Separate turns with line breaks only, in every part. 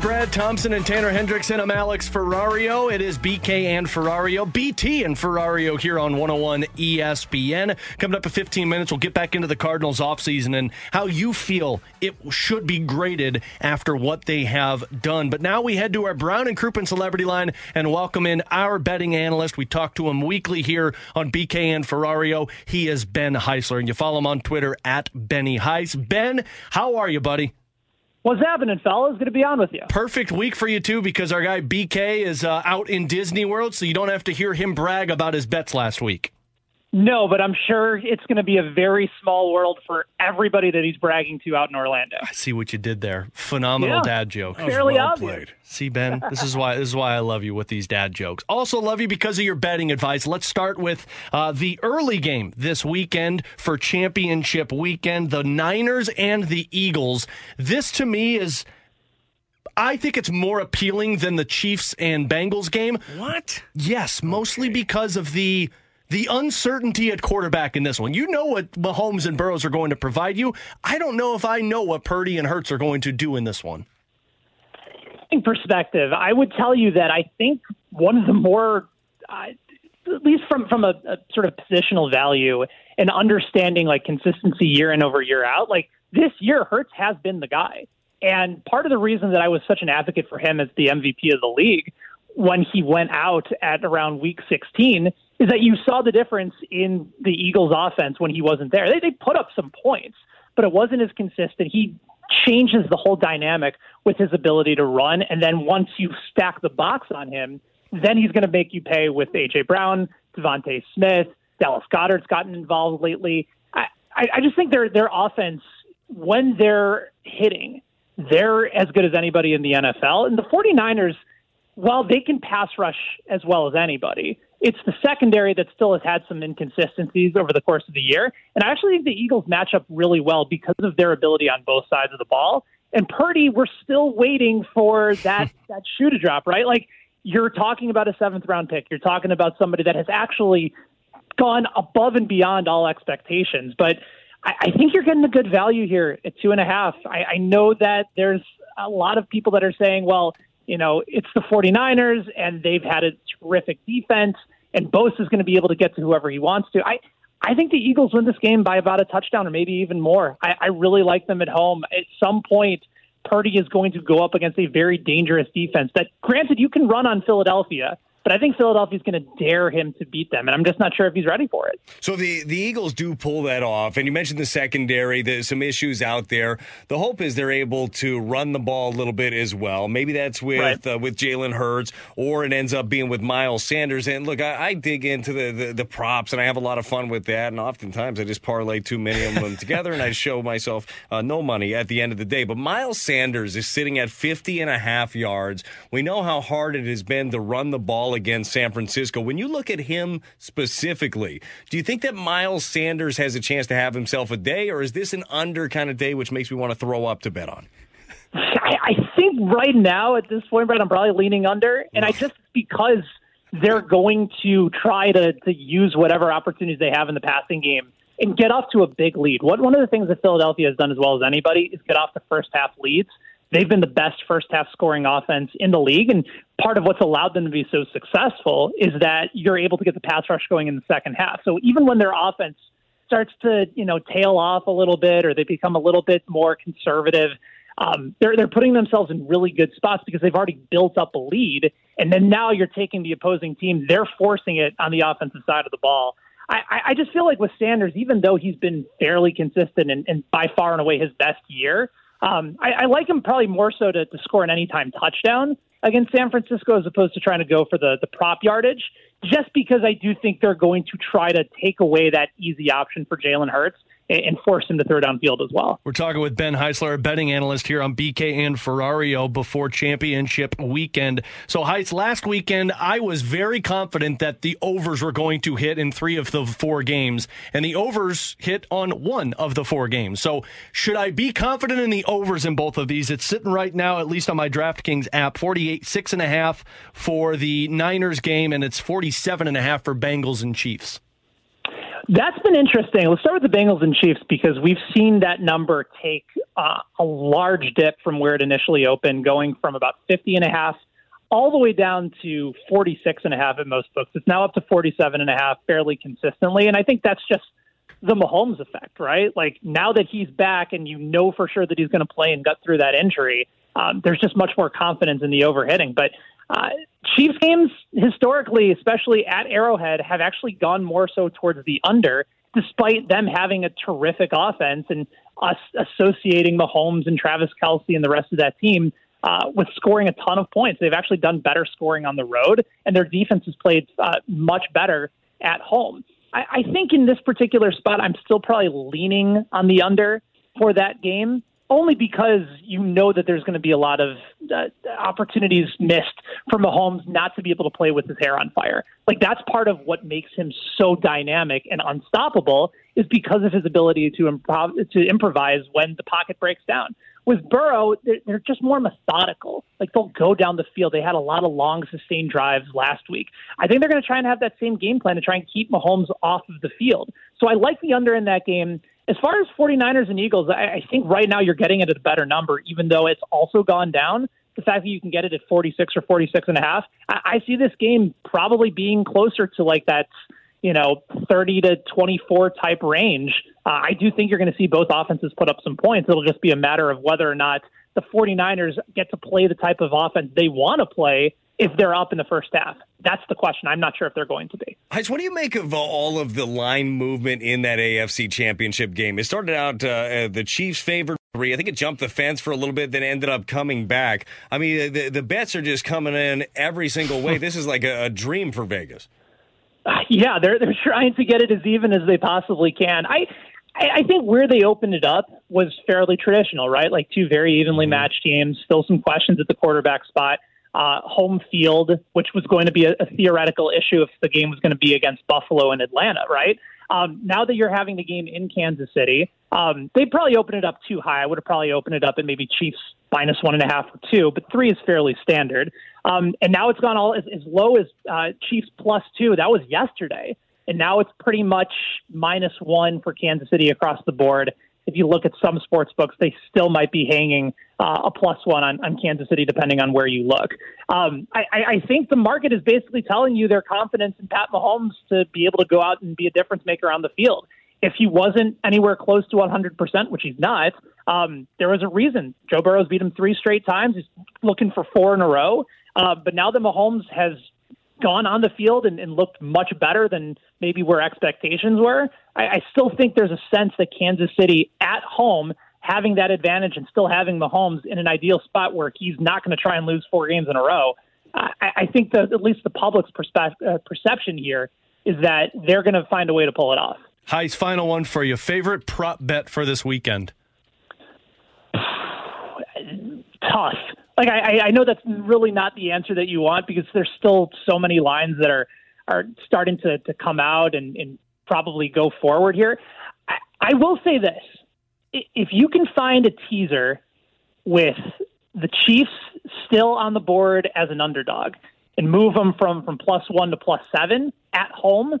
Brad Thompson and Tanner Hendrickson, I'm Alex Ferrario. It is BK and Ferrario, BT and Ferrario here on 101 ESPN. Coming up in 15 minutes, we'll get back into the Cardinals offseason and how you feel it should be graded after what they have done. But now we head to our Brown and Crouppen celebrity line and welcome in our betting analyst. We talk to him weekly here on BK and Ferrario. He is Ben Heisler, and you follow him on Twitter at Benny Heis. Ben, how are you, buddy?
What's happening, fellas? Good to be on with you.
Perfect week for you too because our guy BK is uh, out in Disney World, so you don't have to hear him brag about his bets last week.
No, but I'm sure it's going to be a very small world for everybody that he's bragging to out in Orlando.
I see what you did there. Phenomenal
Yeah.
dad joke.
Fairly obvious.
See Ben, this is why this is why I love you with these dad jokes. Also love you because of your betting advice. Let's start with uh, the early game this weekend for championship weekend. The Niners and the Eagles. This to me is. I think it's more appealing than the Chiefs and Bengals game.
What?
Yes, mostly because of the the uncertainty at quarterback in this one. You know what Mahomes and Burrows are going to provide you. I don't know if I know what Purdy and Hurts are going to do in this one.
In perspective, I would tell you that I think one of the more, uh, at least from from a, a sort of positional value and understanding like consistency year in over year out, like this year Hurts has been the guy. And part of the reason that I was such an advocate for him as the MVP of the league when he went out at around week 16 is that you saw the difference in the Eagles offense when he wasn't there. They, they put up some points, but it wasn't as consistent. He changes the whole dynamic with his ability to run. And then once you stack the box on him, then he's going to make you pay with A.J. Brown, DeVonta Smith, Dallas Goedert's gotten involved lately. I, I, I just think their their offense, when they're hitting, they're as good as anybody in the NFL. And the 49ers, while they can pass rush as well as anybody, it's the secondary that still has had some inconsistencies over the course of the year. And I actually think the Eagles match up really well because of their ability on both sides of the ball. And Purdy, we're still waiting for that that shoe to drop, right? Like you're talking about a seventh round pick. You're talking about somebody that has actually gone above and beyond all expectations. But I, I think you're getting a good value here at two and a half. I, I know that there's a lot of people that are saying, well, you know, it's the 49ers and they've had a terrific defense and Bosa is going to be able to get to whoever he wants to. I, I think the Eagles win this game by about a touchdown or maybe even more. I, I really like them at home. At some point, Purdy is going to go up against a very dangerous defense that, granted, you can run on Philadelphia, but I think Philadelphia's going to dare him to beat them, and I'm just not sure if he's ready for it.
So the, the Eagles do pull that off, and you mentioned the secondary. There's some issues out there. The hope is they're able to run the ball a little bit as well. Maybe that's with
Right.
uh, with Jalen Hurts, or it ends up being with Miles Sanders. And look, I, I dig into the, the the props, and I have a lot of fun with that. And oftentimes, I just parlay too many of them together, and I show myself uh, no money at the end of the day. But Miles Sanders is sitting at 50 and a half yards. We know how hard it has been to run the ball against San Francisco. When you look at him specifically, do you think that Miles Sanders has a chance to have himself a day, or is this an under kind of day, which makes me want to throw up to bet on?
I, I think right now at this point, Brett, I'm probably leaning under, and I just because they're going to try to to use whatever opportunities they have in the passing game and get off to a big lead. What one of the things that Philadelphia has done as well as anybody is get off the first half leads. They've been the best first half scoring offense in the league, and part of what's allowed them to be so successful is that you're able to get the pass rush going in the second half. So even when their offense starts to you know tail off a little bit or they become a little bit more conservative. um, they're they're putting themselves in really good spots because they've already built up a lead, and then now you're taking the opposing team, they're forcing it on the offensive side of the ball. I, I just feel like with Sanders, even though he's been fairly consistent and, and by far and away his best year, um, I, I like him probably more so to, to score an anytime touchdown against San Francisco as opposed to trying to go for the, the prop yardage, just because I do think they're going to try to take away that easy option for Jalen Hurts and force him to throw downfield as well.
We're talking with Ben Heisler, a betting analyst here on BK and Ferrario before championship weekend. So, Heights, last weekend, I was very confident that the overs were going to hit in three of the four games, and the overs hit on one of the four games. So, should I be confident in the overs in both of these? It's sitting right now, at least on my DraftKings app, 48, six and a half for the Niners game, and it's 47 and a half for Bengals and Chiefs.
That's been interesting. Let's start with the Bengals and Chiefs because we've seen that number take uh, a large dip from where it initially opened, going from about 50 and a half all the way down to 46 and a half at most books. It's now up to 47 and a half fairly consistently. And I think that's just the Mahomes effect, right? Like now that he's back and you know for sure that he's going to play and gut through that injury, um, there's just much more confidence in the overhitting. But uh, Chiefs games historically, especially at Arrowhead, have actually gone more so towards the under, despite them having a terrific offense and us associating Mahomes and Travis Kelce and the rest of that team uh, with scoring a ton of points. They've actually done better scoring on the road, and their defense has played uh, much better at home. I, I think in this particular spot, I'm still probably leaning on the under for that game only because you know that there's going to be a lot of uh, opportunities missed for Mahomes not to be able to play with his hair on fire. Like that's part of what makes him so dynamic and unstoppable is because of his ability to improv to improvise when the pocket breaks down. With Burrow, they're, they're just more methodical. Like they'll go down the field. They had a lot of long sustained drives last week. I think they're going to try and have that same game plan to try and keep Mahomes off of the field. So I like the under in that game. As far as 49ers and Eagles, I, I think right now you're getting it at a better number, even though it's also gone down. The fact that you can get it at 46 or 46 and a half, I, I see this game probably being closer to like that, you know, 30 to 24 type range. Uh, I do think you're going to see both offenses put up some points. It'll just be a matter of whether or not the 49ers get to play the type of offense they want to play if they're up in the first half. That's the question. I'm not sure if they're going to be.
Heights, what do you make of all of the line movement in that AFC championship game? It started out uh, uh, the Chiefs favored three. I think it jumped the fence for a little bit, then ended up coming back. I mean, the, the bets are just coming in every single way. this is like a, a dream for Vegas.
Uh, yeah, they're they're trying to get it as even as they possibly can. I I think where they opened it up was fairly traditional, right? Like two very evenly mm-hmm. matched teams, still some questions at the quarterback spot uh, home field, which was going to be a, a, theoretical issue if the game was going to be against Buffalo and Atlanta, right? Um, now that you're having the game in Kansas City, um, they'd probably open it up too high. I would have probably opened it up at maybe Chiefs minus one and a half or two, but three is fairly standard. Um, and now it's gone all as, as low as uh, Chiefs plus two. That was yesterday. And now it's pretty much minus one for Kansas City across the board if you look at some sports books, they still might be hanging uh, a plus one on, on Kansas City, depending on where you look. Um, I, I think the market is basically telling you their confidence in Pat Mahomes to be able to go out and be a difference maker on the field. If he wasn't anywhere close to 100%, which he's not, um, there was a reason. Joe Burrow's beat him three straight times. He's looking for four in a row. Uh, but now that Mahomes has gone on the field and, and looked much better than maybe where expectations were, I, I still think there's a sense that Kansas City at home having that advantage and still having Mahomes in an ideal spot where he's not going to try and lose four games in a row. I, I think that at least the public's perspe- uh, perception here is that they're going to find a way to pull it off.
Heights, final one for you. Favorite prop bet for this weekend?
Tough like I, I know that's really not the answer that you want because there's still so many lines that are are starting to, to come out and, and probably go forward here. I, I will say this: if you can find a teaser with the Chiefs still on the board as an underdog and move them from from plus one to plus seven at home,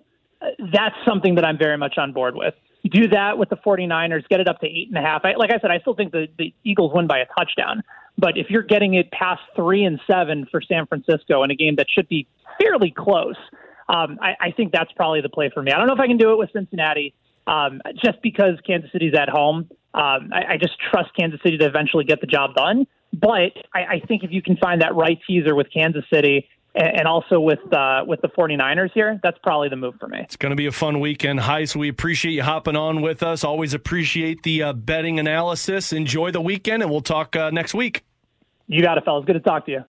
that's something that I'm very much on board with. Do that with the 49ers, get it up to eight and a half. I, like I said, I still think the, the Eagles win by a touchdown. But if you're getting it past three and seven for San Francisco in a game that should be fairly close, um, I, I think that's probably the play for me. I don't know if I can do it with Cincinnati, um, just because Kansas City's at home. Um, I, I just trust Kansas City to eventually get the job done. But I, I think if you can find that right teaser with Kansas City and also with uh, with the 49ers here, that's probably the move for me.
It's going to be a fun weekend. Heist, we appreciate you hopping on with us. Always appreciate the uh, betting analysis. Enjoy the weekend, and we'll talk uh, next week.
You got it, fellas. Good to talk to you.